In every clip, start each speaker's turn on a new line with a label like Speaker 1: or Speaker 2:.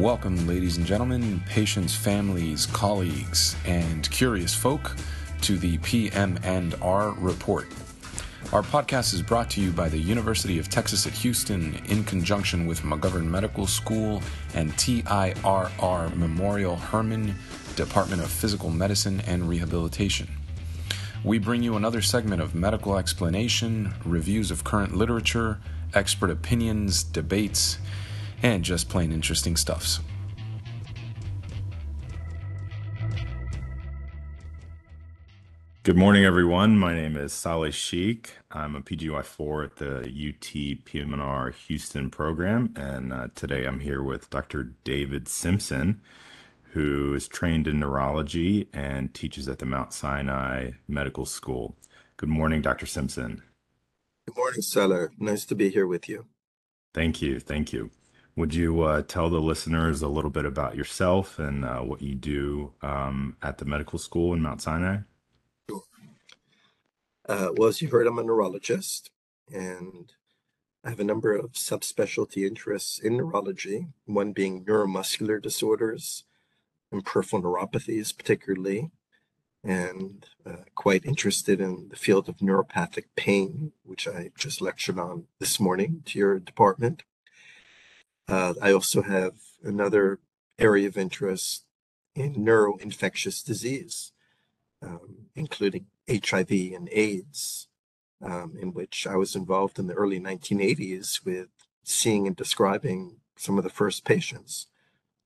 Speaker 1: Welcome, ladies and gentlemen, patients, families, colleagues, and curious folk to the PM&R Report. Our podcast is brought to you by the University of Texas at Houston in conjunction with McGovern Medical School and TIRR Memorial Hermann Department of Physical Medicine and Rehabilitation. We bring you another segment of medical explanation, reviews of current literature, expert opinions, debates, and just plain interesting stuffs.
Speaker 2: Good morning, everyone. My name is Saleh Sheikh. I'm a PGY4 at the UT PM&R Houston program, and uh, today I'm here with Dr. David Simpson, who is trained in neurology and teaches at the Mount Sinai Medical School. Good morning, Dr. Simpson.
Speaker 3: Good morning, Saleh. Nice to be here with you.
Speaker 2: Thank you. Thank you. Would you uh, tell the listeners a little bit about yourself and uh, what you do um, at the medical school in Mount Sinai?
Speaker 3: Sure. Uh, well, as you heard, I'm a neurologist and I have a number of subspecialty interests in neurology, one being neuromuscular disorders and peripheral neuropathies, particularly, and uh, quite interested in the field of neuropathic pain, which I just lectured on this morning to your department. Uh, I also have another area of interest in neuroinfectious disease, um, including HIV and AIDS, um, in which I was involved in the early 1980s with seeing and describing some of the first patients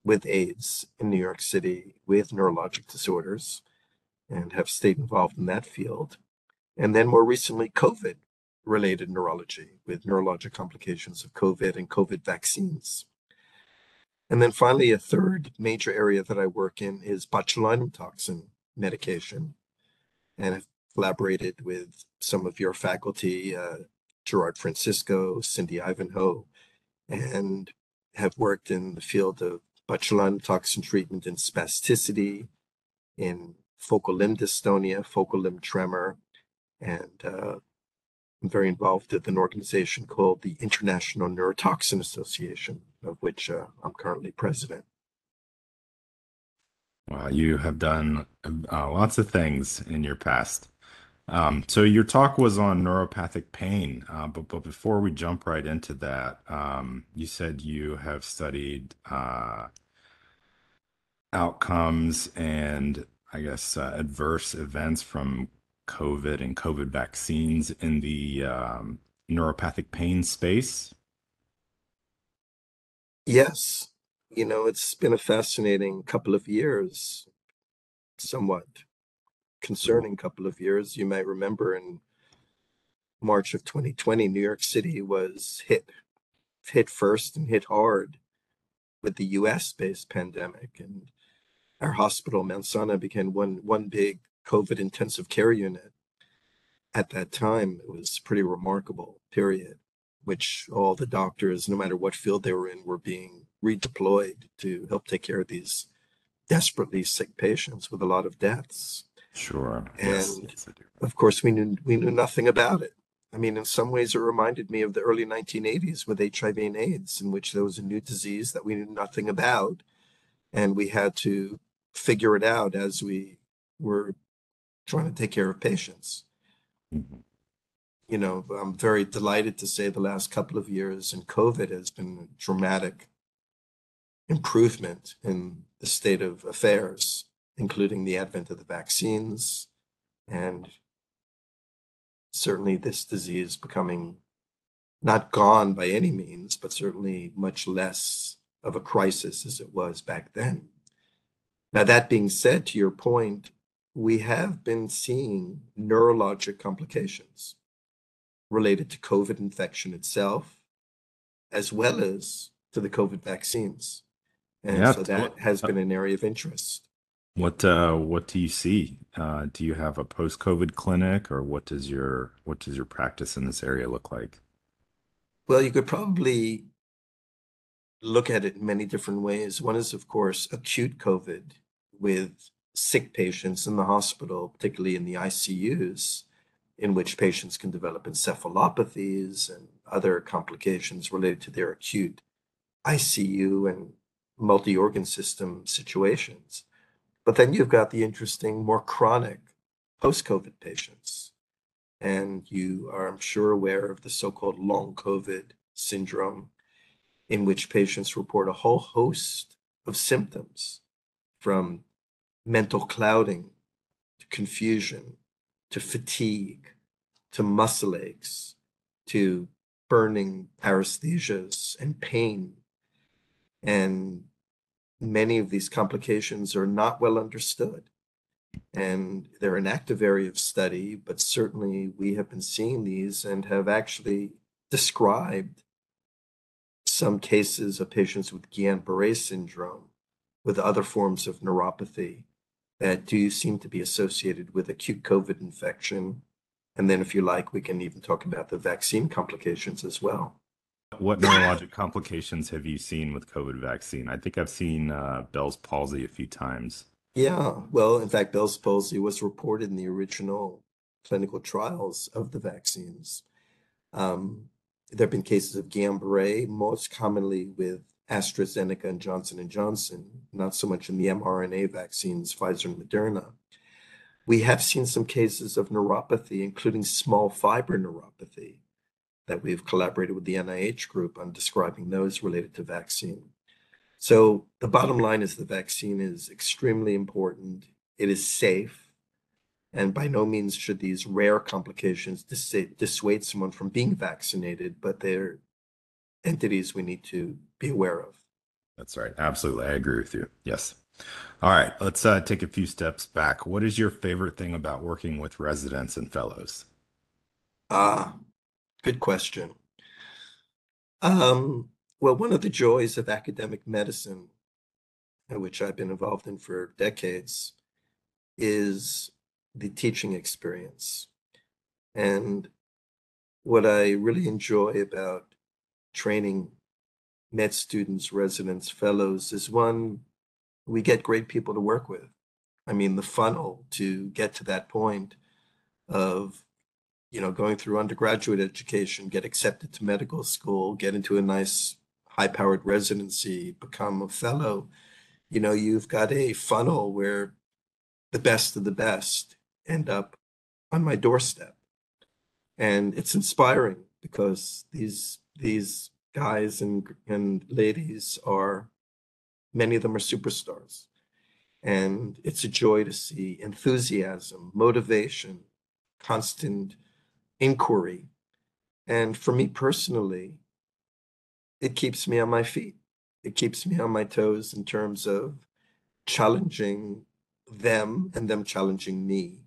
Speaker 3: with AIDS in New York City with neurologic disorders and have stayed involved in that field. And then more recently, COVID related neurology with neurologic complications of COVID and COVID vaccines. And then finally, a third major area that I work in is botulinum toxin medication. And I've collaborated with some of your faculty, uh, Gerard Francisco, Cindy Ivanhoe, and have worked in the field of botulinum toxin treatment in spasticity, in focal limb dystonia, focal limb tremor, and uh, I'm very involved with an organization called the International Neurotoxin Association, of which uh, I'm currently president.
Speaker 2: Well, you have done uh, lots of things in your past. Um, so your talk was on neuropathic pain, uh, but but before we jump right into that, um, you said you have studied uh, outcomes and I guess uh, adverse events from COVID and COVID vaccines in the um, neuropathic pain space?
Speaker 3: Yes. You know, it's been a fascinating couple of years, somewhat concerning couple of years. You might remember in March of 2020, New York City was hit, hit first and hit hard with the US based pandemic. And our hospital, Mount became one, one big COVID intensive care unit. At that time, it was pretty remarkable, period, which all the doctors, no matter what field they were in, were being redeployed to help take care of these desperately sick patients with a lot of deaths.
Speaker 2: Sure.
Speaker 3: And yes, yes, of course, we knew we knew nothing about it. I mean, in some ways, it reminded me of the early 1980s with HIV and AIDS, in which there was a new disease that we knew nothing about, and we had to figure it out as we were trying to take care of patients. Mm-hmm. You know, I'm very delighted to say the last couple of years in COVID has been a dramatic improvement in the state of affairs, including the advent of the vaccines and certainly this disease becoming not gone by any means, but certainly much less of a crisis as it was back then. Now, that being said, to your point, we have been seeing neurologic complications related to COVID infection itself, as well as to the COVID vaccines. And yeah, so that what, has been an area of interest.
Speaker 2: What uh, what do you see? Uh, do you have a post COVID clinic, or what does your what does your practice in this area look like?
Speaker 3: Well, you could probably look at it in many different ways. One is, of course, acute COVID with sick patients in the hospital, particularly in the ICUs, in which patients can develop encephalopathies and other complications related to their acute ICU and multi-organ system situations. But then you've got the interesting, more chronic post-COVID patients. And you are, I'm sure, aware of the so-called long COVID syndrome, in which patients report a whole host of symptoms from mental clouding to confusion to fatigue to muscle aches to burning paresthesias and pain. And many of these complications are not well understood. And they're an active area of study, but certainly we have been seeing these and have actually described some cases of patients with Guillain-Barré syndrome, with other forms of neuropathy that do seem to be associated with acute COVID infection. And then, if you like, we can even talk about the vaccine complications as well.
Speaker 2: What neurologic complications have you seen with COVID vaccine? I think I've seen uh, Bell's palsy a few times.
Speaker 3: Yeah, well, in fact, Bell's palsy was reported in the original clinical trials of the vaccines. Um, there have been cases of Guillain-Barré, most commonly with AstraZeneca and Johnson Johnson, not so much in the mRNA vaccines, Pfizer and Moderna. We have seen some cases of neuropathy, including small fiber neuropathy, that we've collaborated with the NIH group on describing those related to vaccine. So the bottom line is the vaccine is extremely important. It is safe. And by no means should these rare complications dissuade someone from being vaccinated, but they're entities we need to be aware of.
Speaker 2: That's right. Absolutely. I agree with you. Yes. All right. Let's uh, take a few steps back. What is your favorite thing about working with residents and fellows?
Speaker 3: Ah, good question. Um, well, one of the joys of academic medicine, which I've been involved in for decades, is the teaching experience. And what I really enjoy about training med students, residents, fellows is one, we get great people to work with. I mean, the funnel to get to that point of, you know, going through undergraduate education, get accepted to medical school, get into a nice high powered residency, become a fellow, you know, you've got a funnel where the best of the best end up on my doorstep. And it's inspiring because these these guys and and ladies are many of them are superstars. And it's a joy to see enthusiasm motivation constant inquiry. And for me personally it keeps me on my feet. It keeps me on my toes in terms of challenging them and them challenging me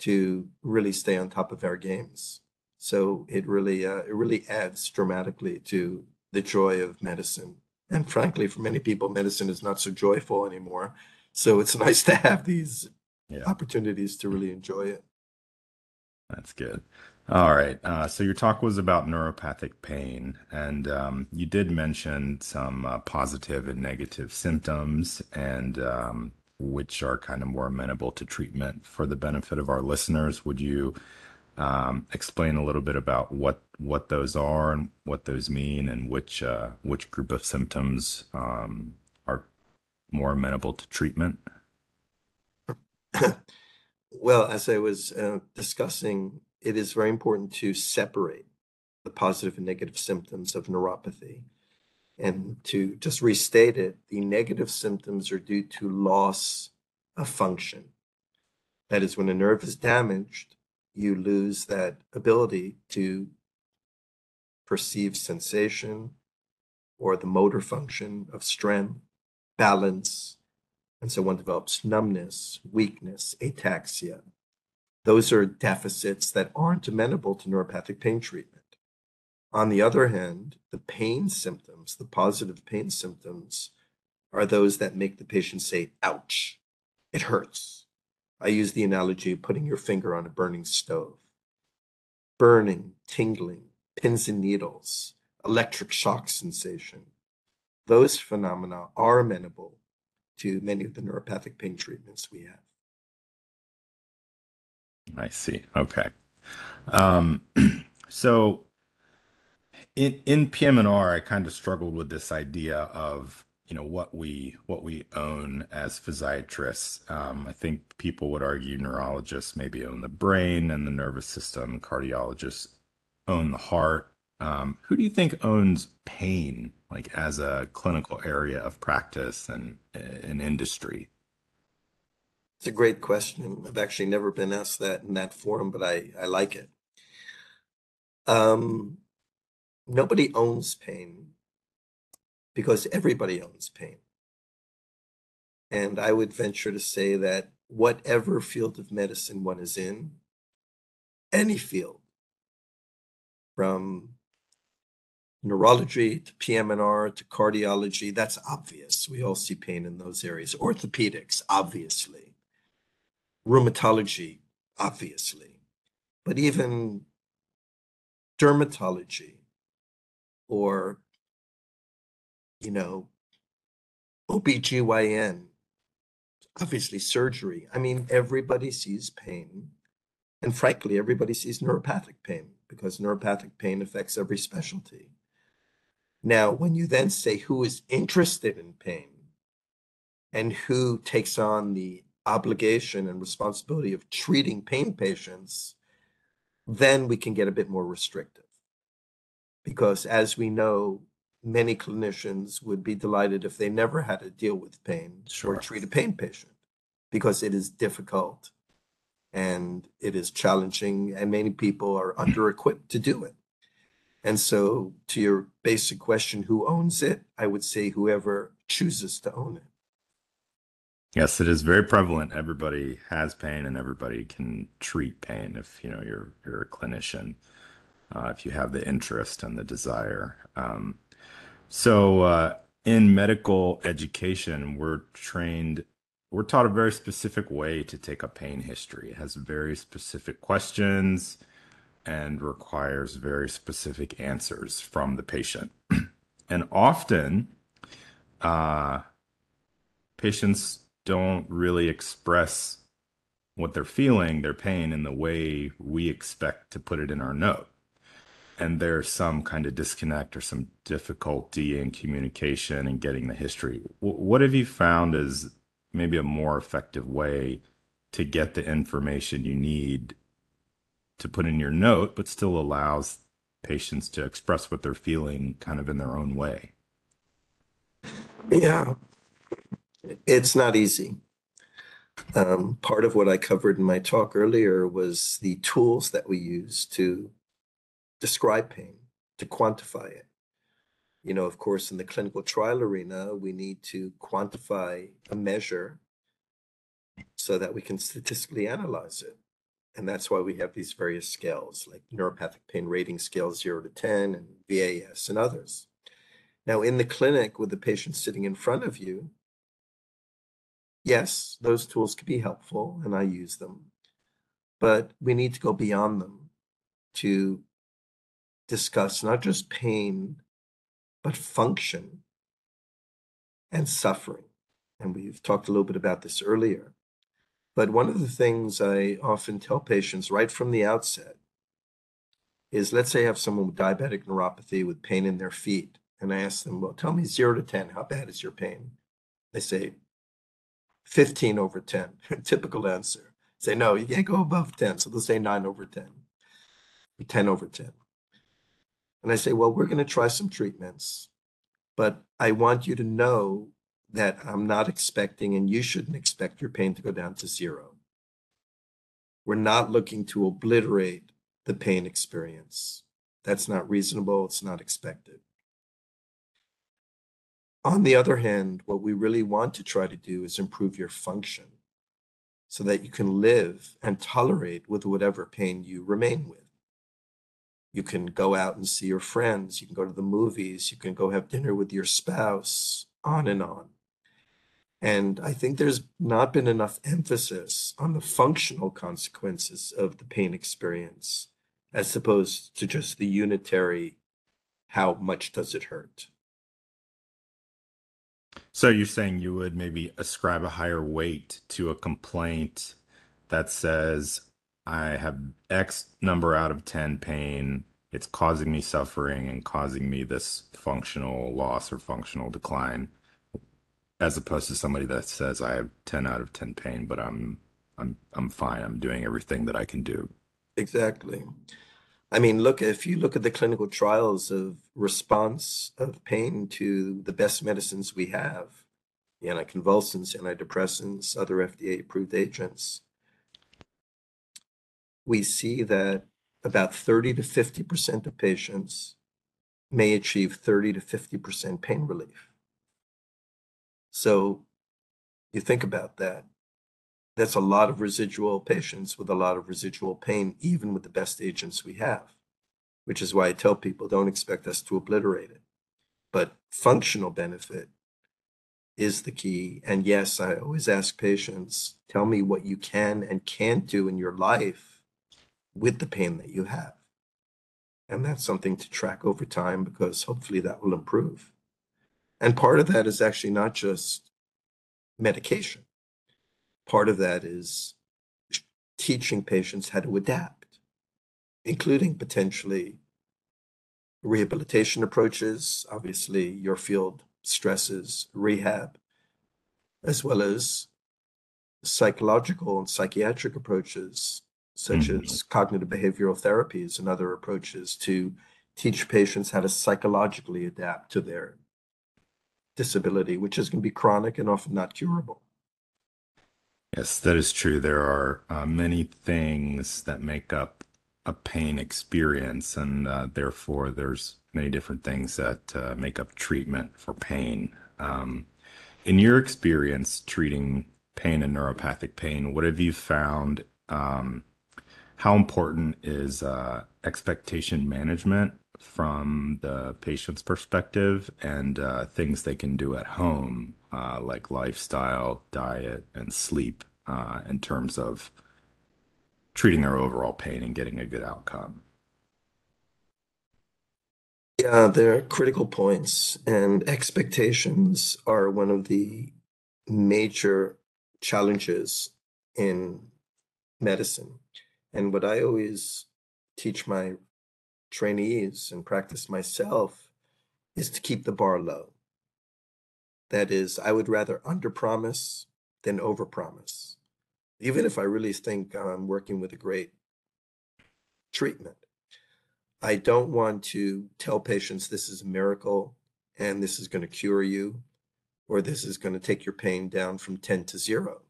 Speaker 3: to really stay on top of our games so it really uh, it really adds dramatically to the joy of medicine. And frankly, for many people, medicine is not so joyful anymore. So it's nice to have these yeah. opportunities to really enjoy it.
Speaker 2: That's good. All right. Uh, so your talk was about neuropathic pain, and um, you did mention some uh, positive and negative symptoms, and um, which are kind of more amenable to treatment. For the benefit of our listeners, would you um, explain a little bit about what what those are and what those mean, and which uh, which group of symptoms um, are more amenable to treatment?
Speaker 3: well, as I was uh, discussing, it is very important to separate the positive and negative symptoms of neuropathy. And to just restate it, the negative symptoms are due to loss of function. That is, when a nerve is damaged, you lose that ability to perceive sensation or the motor function of strength, balance. And so one develops numbness, weakness, ataxia. Those are deficits that aren't amenable to neuropathic pain treatment. On the other hand, the pain symptoms, the positive pain symptoms, are those that make the patient say, ouch, it hurts I use the analogy of putting your finger on a burning stove. Burning, tingling, pins and needles, electric shock sensation. Those phenomena are amenable to many of the neuropathic pain treatments we have.
Speaker 2: I see. Okay. Um, so in in PM&R, I kind of struggled with this idea of you know what we what we own as physiatrists. Um, I think people would argue neurologists maybe own the brain and the nervous system. Cardiologists own the heart. Um, who do you think owns pain, like as a clinical area of practice and an industry?
Speaker 3: It's a great question. I've actually never been asked that in that forum, but I, I like it. Um, nobody owns pain because everybody owns pain. And I would venture to say that whatever field of medicine one is in, any field, from neurology to PM&R to cardiology, that's obvious. We all see pain in those areas. Orthopedics, obviously. Rheumatology, obviously. But even dermatology or you know, OBGYN, obviously surgery. I mean, everybody sees pain. And frankly, everybody sees neuropathic pain because neuropathic pain affects every specialty. Now, when you then say who is interested in pain and who takes on the obligation and responsibility of treating pain patients, then we can get a bit more restrictive. Because as we know, many clinicians would be delighted if they never had to deal with pain sure. or treat a pain patient because it is difficult and it is challenging and many people are under equipped to do it. And so to your basic question who owns it? I would say whoever chooses to own it.
Speaker 2: Yes it is very prevalent. Everybody has pain and everybody can treat pain if you know you're you're a clinician uh, if you have the interest and the desire. Um, so, uh, in medical education, we're trained, we're taught a very specific way to take a pain history. It has very specific questions and requires very specific answers from the patient. and often, uh, patients don't really express what they're feeling, their pain, in the way we expect to put it in our note and there's some kind of disconnect or some difficulty in communication and getting the history. what have you found as maybe a more effective way to get the information you need to put in your note, but still allows patients to express what they're feeling kind of in their own way?
Speaker 3: Yeah, it's not easy. Um, part of what I covered in my talk earlier was the tools that we use to describe pain, to quantify it. You know, of course, in the clinical trial arena, we need to quantify a measure so that we can statistically analyze it. And that's why we have these various scales like neuropathic pain rating scale 0 to 10 and VAS and others. Now, in the clinic with the patient sitting in front of you, yes, those tools can be helpful and I use them, but we need to go beyond them to discuss not just pain, but function and suffering. And we've talked a little bit about this earlier. But one of the things I often tell patients right from the outset is let's say I have someone with diabetic neuropathy with pain in their feet. And I ask them, well, tell me zero to 10, how bad is your pain? They say 15 over 10, typical answer. Say, no, you can't go above 10. So they'll say nine over 10, 10 over 10. And I say, well, we're going to try some treatments, but I want you to know that I'm not expecting, and you shouldn't expect your pain to go down to zero. We're not looking to obliterate the pain experience. That's not reasonable. It's not expected. On the other hand, what we really want to try to do is improve your function so that you can live and tolerate with whatever pain you remain with. You can go out and see your friends. You can go to the movies. You can go have dinner with your spouse, on and on. And I think there's not been enough emphasis on the functional consequences of the pain experience as opposed to just the unitary how much does it hurt.
Speaker 2: So you're saying you would maybe ascribe a higher weight to a complaint that says, I have X number out of 10 pain. It's causing me suffering and causing me this functional loss or functional decline. as opposed to somebody that says I have 10 out of 10 pain, but I'm I'm I'm fine. I'm doing everything that I can do.
Speaker 3: Exactly. I mean, look, if you look at the clinical trials of response of pain to the best medicines we have, anticonvulsants, antidepressants, other FDA approved agents, we see that about 30 to 50% of patients may achieve 30 to 50% pain relief. So you think about that. That's a lot of residual patients with a lot of residual pain, even with the best agents we have, which is why I tell people don't expect us to obliterate it. But functional benefit is the key. And yes, I always ask patients, tell me what you can and can't do in your life with the pain that you have. And that's something to track over time because hopefully that will improve. And part of that is actually not just medication, part of that is teaching patients how to adapt, including potentially rehabilitation approaches. Obviously, your field stresses rehab, as well as psychological and psychiatric approaches, such mm-hmm. as cognitive behavioral therapies and other approaches to teach patients how to psychologically adapt to their disability, which is going to be chronic and often not curable.
Speaker 2: Yes, that is true. There are uh, many things that make up a pain experience, and uh, therefore there's many different things that uh, make up treatment for pain. Um, in your experience treating pain and neuropathic pain, what have you found? Um, how important is uh, expectation management from the patient's perspective and uh, things they can do at home, uh, like lifestyle, diet, and sleep, uh, in terms of treating their overall pain and getting a good outcome.
Speaker 3: Yeah, they're critical points, and expectations are one of the major challenges in medicine. And what I always teach my trainees and practice myself is to keep the bar low. That is, I would rather underpromise than overpromise. Even if I really think I'm working with a great treatment, I don't want to tell patients this is a miracle and this is going to cure you or this is going to take your pain down from 10 to 0.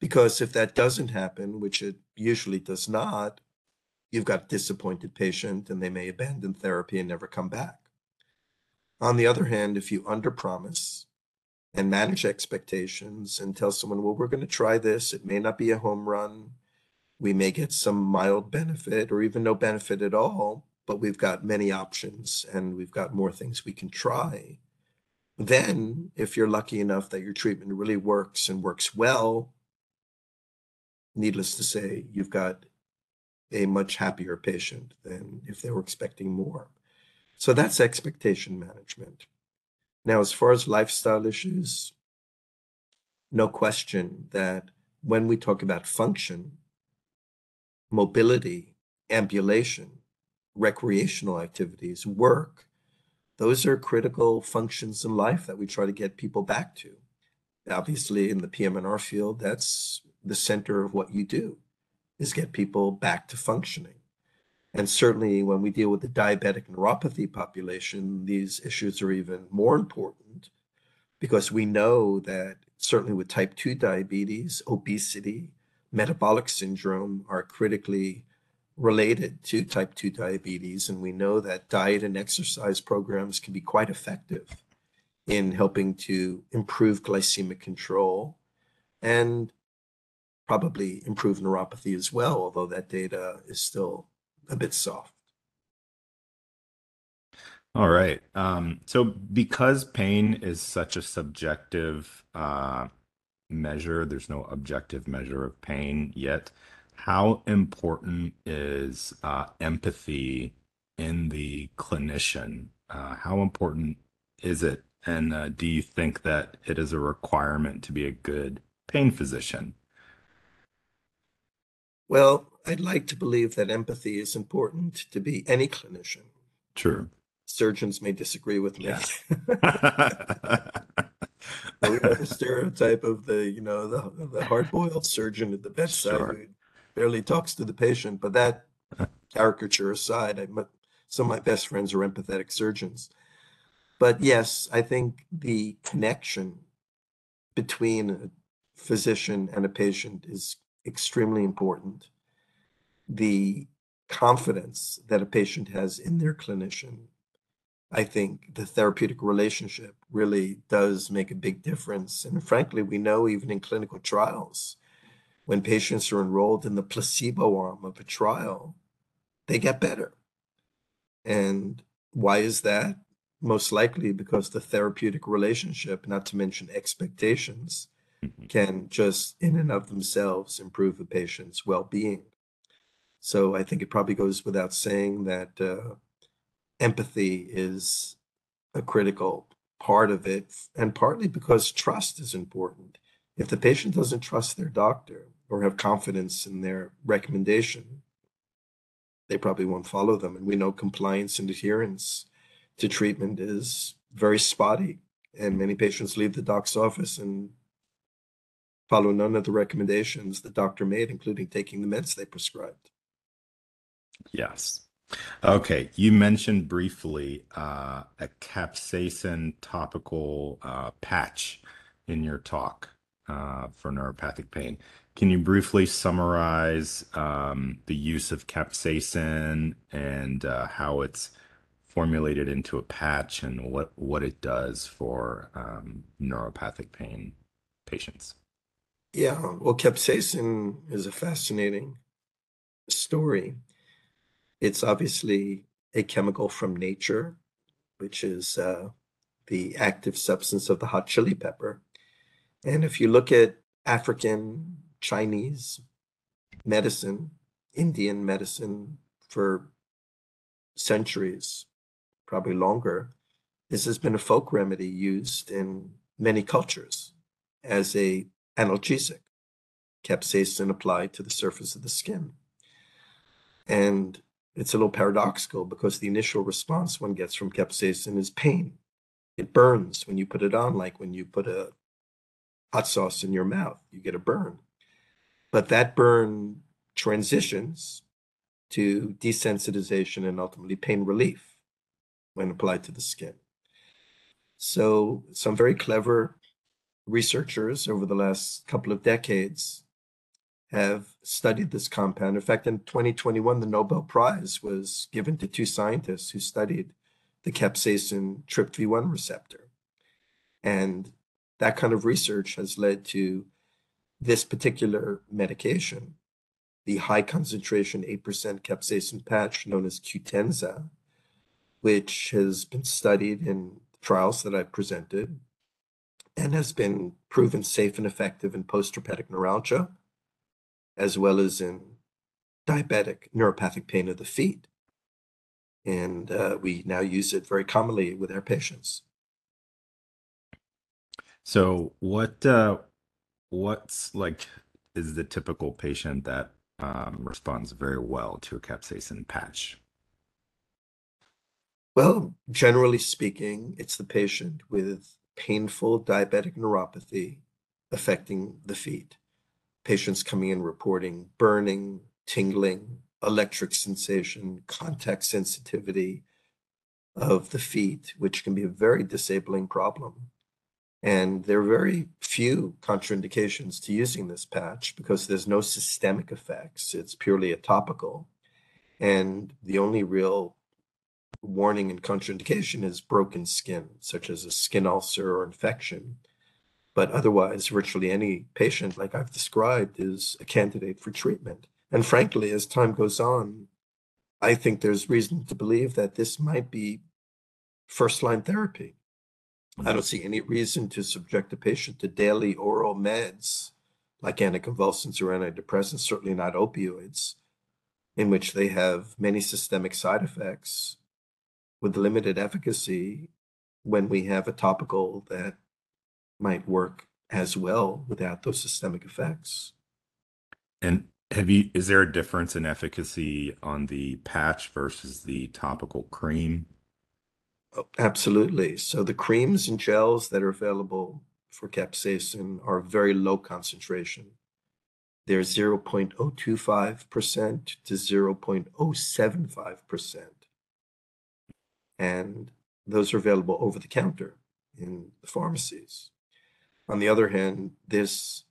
Speaker 3: Because if that doesn't happen, which it usually does not, you've got a disappointed patient and they may abandon therapy and never come back. On the other hand, if you underpromise and manage expectations and tell someone, well, we're going to try this, it may not be a home run, we may get some mild benefit or even no benefit at all, but we've got many options and we've got more things we can try. Then, if you're lucky enough that your treatment really works and works well, needless to say, you've got a much happier patient than if they were expecting more. So that's expectation management. Now, as far as lifestyle issues, no question that when we talk about function, mobility, ambulation, recreational activities, work, those are critical functions in life that we try to get people back to. Obviously, in the PM&R field, that's the center of what you do is get people back to functioning. And certainly when we deal with the diabetic neuropathy population, these issues are even more important because we know that certainly with type 2 diabetes, obesity, metabolic syndrome are critically related to type 2 diabetes. And we know that diet and exercise programs can be quite effective in helping to improve glycemic control and probably improve neuropathy as well, although that data is still a bit soft.
Speaker 2: All right. Um, so, because pain is such a subjective uh, measure, there's no objective measure of pain yet. How important is uh, empathy in the clinician? Uh, how important is it? And uh, do you think that it is a requirement to be a good pain physician?
Speaker 3: Well, I'd like to believe that empathy is important to be any clinician.
Speaker 2: True.
Speaker 3: Surgeons may disagree with me.
Speaker 2: Yes.
Speaker 3: we have the stereotype of the, you know, the, the hard-boiled surgeon at the bedside
Speaker 2: Sure.
Speaker 3: who barely talks to the patient. But that caricature aside, I, some of my best friends are empathetic surgeons. But yes, I think the connection between a physician and a patient is extremely important. The confidence that a patient has in their clinician, I think the therapeutic relationship really does make a big difference. And frankly, we know even in clinical trials, when patients are enrolled in the placebo arm of a trial, they get better. And why is that? Most likely because the therapeutic relationship, not to mention expectations,
Speaker 2: Mhm.
Speaker 3: can just in and of themselves improve a patient's well-being. So I think it probably goes without saying that uh, empathy is a critical part of it, and partly because trust is important. If the patient doesn't trust their doctor or have confidence in their recommendation, they probably won't follow them. And we know compliance and adherence to treatment is very spotty, and many patients leave the doc's office and follow none of the recommendations the doctor made, including taking the meds they prescribed.
Speaker 2: Yes. Okay. You mentioned briefly uh, a capsaicin topical uh, patch in your talk uh, for neuropathic pain. Can you briefly summarize um, the use of capsaicin and uh, how it's formulated into a patch and what what it does for um, neuropathic pain patients?
Speaker 3: Yeah, well, capsaicin is a fascinating story. It's obviously a chemical from nature, which is uh, the active substance of the hot chili pepper. And if you look at African, Chinese medicine, Indian medicine for centuries, probably longer, this has been a folk remedy used in many cultures as a analgesic, capsaicin applied to the surface of the skin. And it's a little paradoxical because the initial response one gets from capsaicin is pain. It burns when you put it on, like when you put a hot sauce in your mouth, you get a burn. But that burn transitions to desensitization and ultimately pain relief when applied to the skin. So, some very clever researchers over the last couple of decades have studied this compound. In fact, in 2021, the Nobel Prize was given to two scientists who studied the capsaicin TRPV1 receptor. And that kind of research has led to this particular medication, the high concentration 8% capsaicin patch known as Qutenza, which has been studied in trials that I've presented and has been proven safe and effective in post-traumatic neuralgia, as well as in diabetic neuropathic pain of the feet. And uh, we now use it very commonly with our patients.
Speaker 2: So what uh what's like is the typical patient that um, responds very well to a capsaicin patch?
Speaker 3: Well, generally speaking, it's the patient with painful diabetic neuropathy affecting the feet. Patients coming in reporting burning, tingling, electric sensation, contact sensitivity of the feet, which can be a very disabling problem. And there are very few contraindications to using this patch because there's no systemic effects. It's purely a topical. And the only real warning and contraindication is broken skin, such as a skin ulcer or infection. But otherwise, virtually any patient, like I've described, is a candidate for treatment. And frankly, as time goes on, I think there's reason to believe that this might be first line therapy. I don't see any reason to subject a patient to daily oral meds like anticonvulsants or antidepressants, certainly not opioids, in which they have many systemic side effects with limited efficacy when we have a topical that might work as well without those systemic effects.
Speaker 2: And have you is there a difference in efficacy on the patch versus the topical cream?
Speaker 3: Oh, absolutely. So the creams and gels that are available for capsaicin are very low concentration. They're 0.025% to 0.075%. And those are available over the counter in the pharmacies. On the other hand, this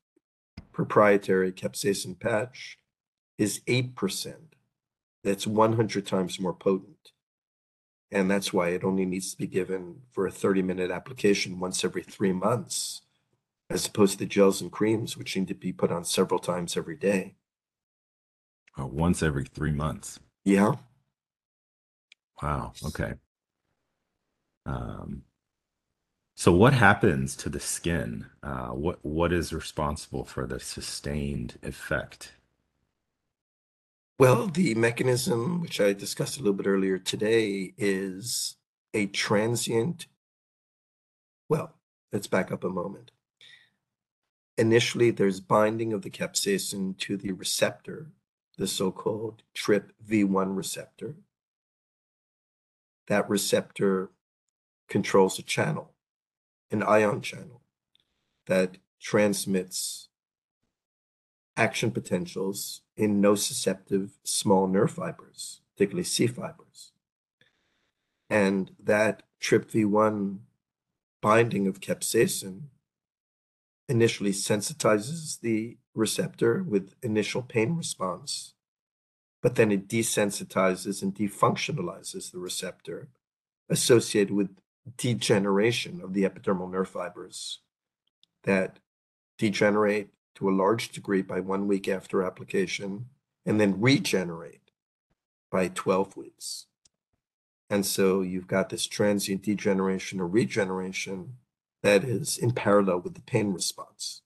Speaker 3: proprietary capsaicin patch is 8%. That's 100 times more potent. And that's why it only needs to be given for a 30 minute application once every three months, as opposed to the gels and creams, which need to be put on several times every day.
Speaker 2: Oh, once every three months.
Speaker 3: Yeah.
Speaker 2: Wow. Okay. Um, so what happens to the skin? Uh, what what is responsible for the sustained effect?
Speaker 3: Well, the mechanism, which I discussed a little bit earlier today, is a transient. Well, let's back up a moment. Initially, there's binding of the capsaicin to the receptor, the so-called TRPV1 receptor. That receptor controls a channel, an ion channel, that transmits action potentials in nociceptive small nerve fibers, particularly C fibers. And that TRPV1 binding of capsaicin initially sensitizes the receptor with initial pain response, but then it desensitizes and defunctionalizes the receptor associated with degeneration of the epidermal nerve fibers that degenerate to a large degree by one week after application and then regenerate by 12 weeks. And so you've got this transient degeneration or regeneration that is in parallel with the pain response.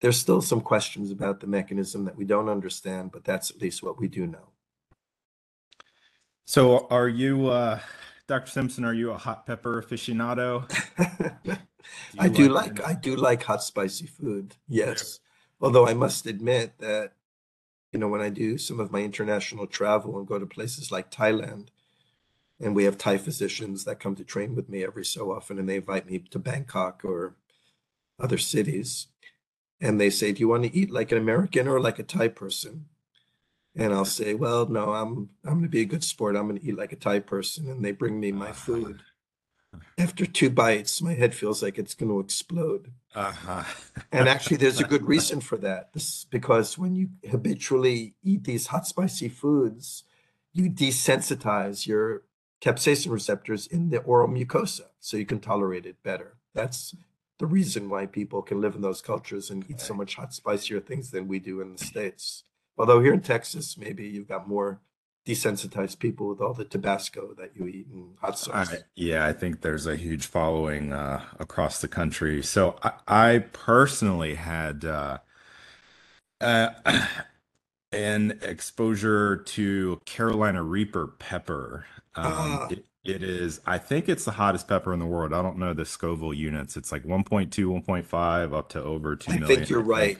Speaker 3: There's still some questions about the mechanism that we don't understand, but that's at least what we do know.
Speaker 2: So, are you, uh, Dr. Simpson, are you a hot pepper aficionado?
Speaker 3: Do I do like, like I do like hot spicy food. Yes. Yeah. Although I must admit that you know when I do some of my international travel and go to places like Thailand and we have Thai physicians that come to train with me every so often and they invite me to Bangkok or other cities and they say do you want to eat like an American or like a Thai person? And I'll say, well, no, I'm I'm going to be a good sport. I'm going to eat like a Thai person and they bring me my food after two bites, my head feels like it's going to explode. Uh-huh. and actually, there's a good reason for that. This because when you habitually eat these hot, spicy foods, you desensitize your capsaicin receptors in the oral mucosa, so you can tolerate it better. That's the reason why people can live in those cultures and eat so much hot, spicier things than we do in the states. Although here in Texas, maybe you've got more desensitized people with all the Tabasco that you eat and hot sauce.
Speaker 2: I, yeah, I think there's a huge following uh, across the country. So I, I personally had uh, uh, an exposure to Carolina Reaper pepper. Um, ah. it, it is, I think it's the hottest pepper in the world. I don't know the Scoville units. It's like 1.2, 1.5 up to over 2
Speaker 3: I think you're right.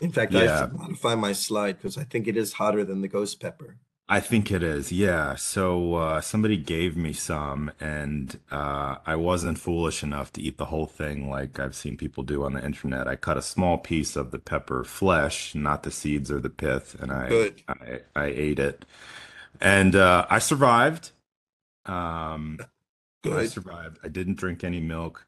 Speaker 3: In fact, yeah. I have to modify my slide because I think it is hotter than the ghost pepper.
Speaker 2: I think it is, yeah. So uh, somebody gave me some, and uh, I wasn't foolish enough to eat the whole thing like I've seen people do on the internet. I cut a small piece of the pepper flesh, not the seeds or the pith, and I
Speaker 3: Good.
Speaker 2: I, I ate it, and uh, I survived. Um, I survived. I didn't drink any milk,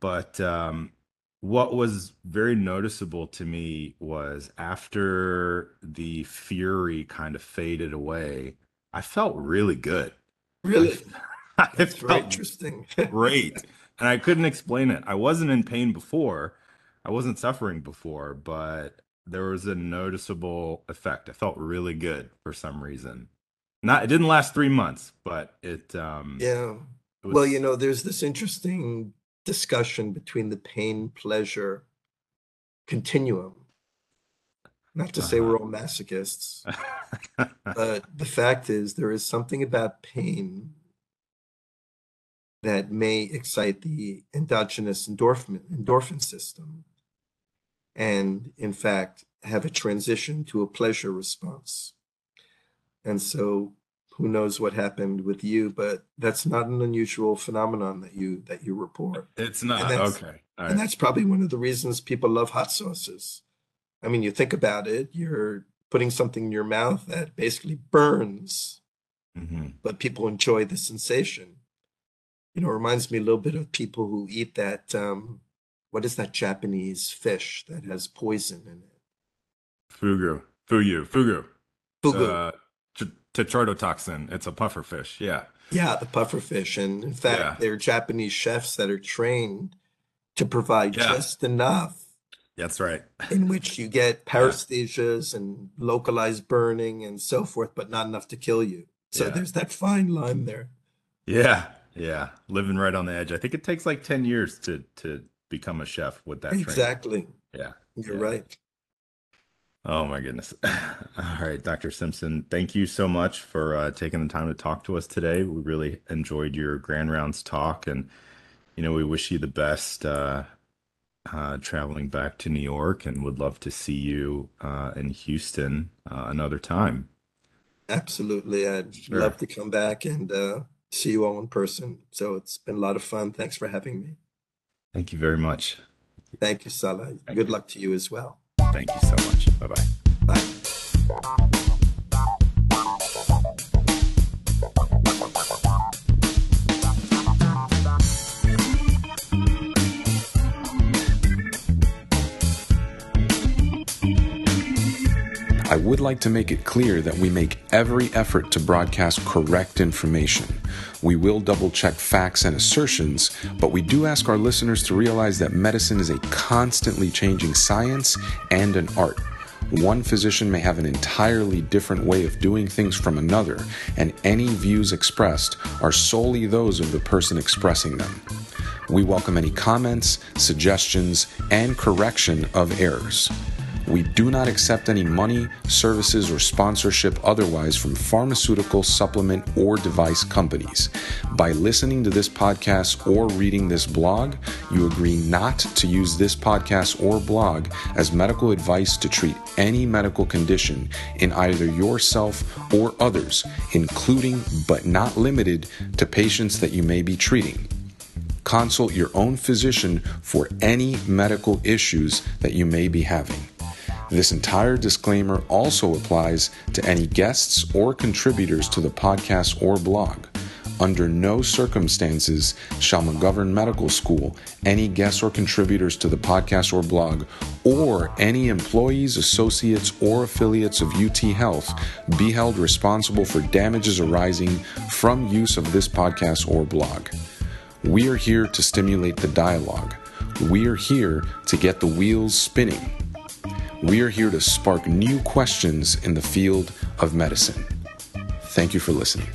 Speaker 2: but um, what was very noticeable to me was after the fury kind of faded away, I felt really good.
Speaker 3: Really? I, That's felt interesting.
Speaker 2: great. And I couldn't explain it. I wasn't in pain before. I wasn't suffering before, but there was a noticeable effect. I felt really good for some reason. Not it didn't last 3 months, but it um
Speaker 3: Yeah. It was, well, you know, there's this interesting discussion between the pain pleasure continuum. Not to say we're uh-huh. all masochists, but the fact is, there is something about pain that may excite the endogenous endorphin, endorphin system and, in fact, have a transition to a pleasure response. And so who knows what happened with you, but that's not an unusual phenomenon that you that you report.
Speaker 2: It's not okay.
Speaker 3: And that's probably one of the reasons people love hot sauces. I mean, you think about it, you're putting something in your mouth that basically burns,
Speaker 2: Mhm.
Speaker 3: but people enjoy the sensation. You know, it reminds me a little bit of people who eat that um what is that Japanese fish that has poison in it?
Speaker 2: Fugu, fuyu, fugu.
Speaker 3: Fugu.
Speaker 2: Uh, tetrodotoxin. It's a puffer fish. Yeah.
Speaker 3: Yeah, the puffer fish. And in fact,
Speaker 2: Yeah.
Speaker 3: there are Japanese chefs that are trained to provide
Speaker 2: Yeah.
Speaker 3: just enough
Speaker 2: That's right.
Speaker 3: in which you get paresthesias and localized burning and so forth, but not enough to kill you. So
Speaker 2: Yeah.
Speaker 3: there's that fine line there.
Speaker 2: Yeah. Yeah. Living right on the edge. I think it takes like 10 years to to become a chef with that training.
Speaker 3: Exactly.
Speaker 2: Yeah.
Speaker 3: You're
Speaker 2: Yeah.
Speaker 3: right.
Speaker 2: Oh my goodness. All right, Dr. Simpson, thank you so much for uh, taking the time to talk to us today. We really enjoyed your Grand Rounds talk, and you know we wish you the best uh, uh, traveling back to New York, and would love to see you uh, in Houston uh, another time.
Speaker 3: Absolutely. I'd
Speaker 2: Sure.
Speaker 3: love to come back and uh, see you all in person. So it's been a lot of fun. Thanks for having me.
Speaker 2: Thank you very much.
Speaker 3: Thank you, Salah.
Speaker 2: Thank
Speaker 3: Good
Speaker 2: you.
Speaker 3: luck to you as well.
Speaker 2: Thank you so much. Bye bye.
Speaker 1: Would like to make it clear that we make every effort to broadcast correct information. We will double check facts and assertions, but we do ask our listeners to realize that medicine is a constantly changing science and an art. One physician may have an entirely different way of doing things from another, and any views expressed are solely those of the person expressing them. We welcome any comments, suggestions, and correction of errors. We do not accept any money, services, or sponsorship otherwise from pharmaceutical, supplement, or device companies. By listening to this podcast or reading this blog, you agree not to use this podcast or blog as medical advice to treat any medical condition in either yourself or others, including but not limited to patients that you may be treating. Consult your own physician for any medical issues that you may be having. This entire disclaimer also applies to any guests or contributors to the podcast or blog. Under no circumstances shall McGovern Medical School, any guests or contributors to the podcast or blog, or any employees, associates, or affiliates of UT Health be held responsible for damages arising from use of this podcast or blog. We are here to stimulate the dialogue. We are here to get the wheels spinning. We are here to spark new questions in the field of medicine. Thank you for listening.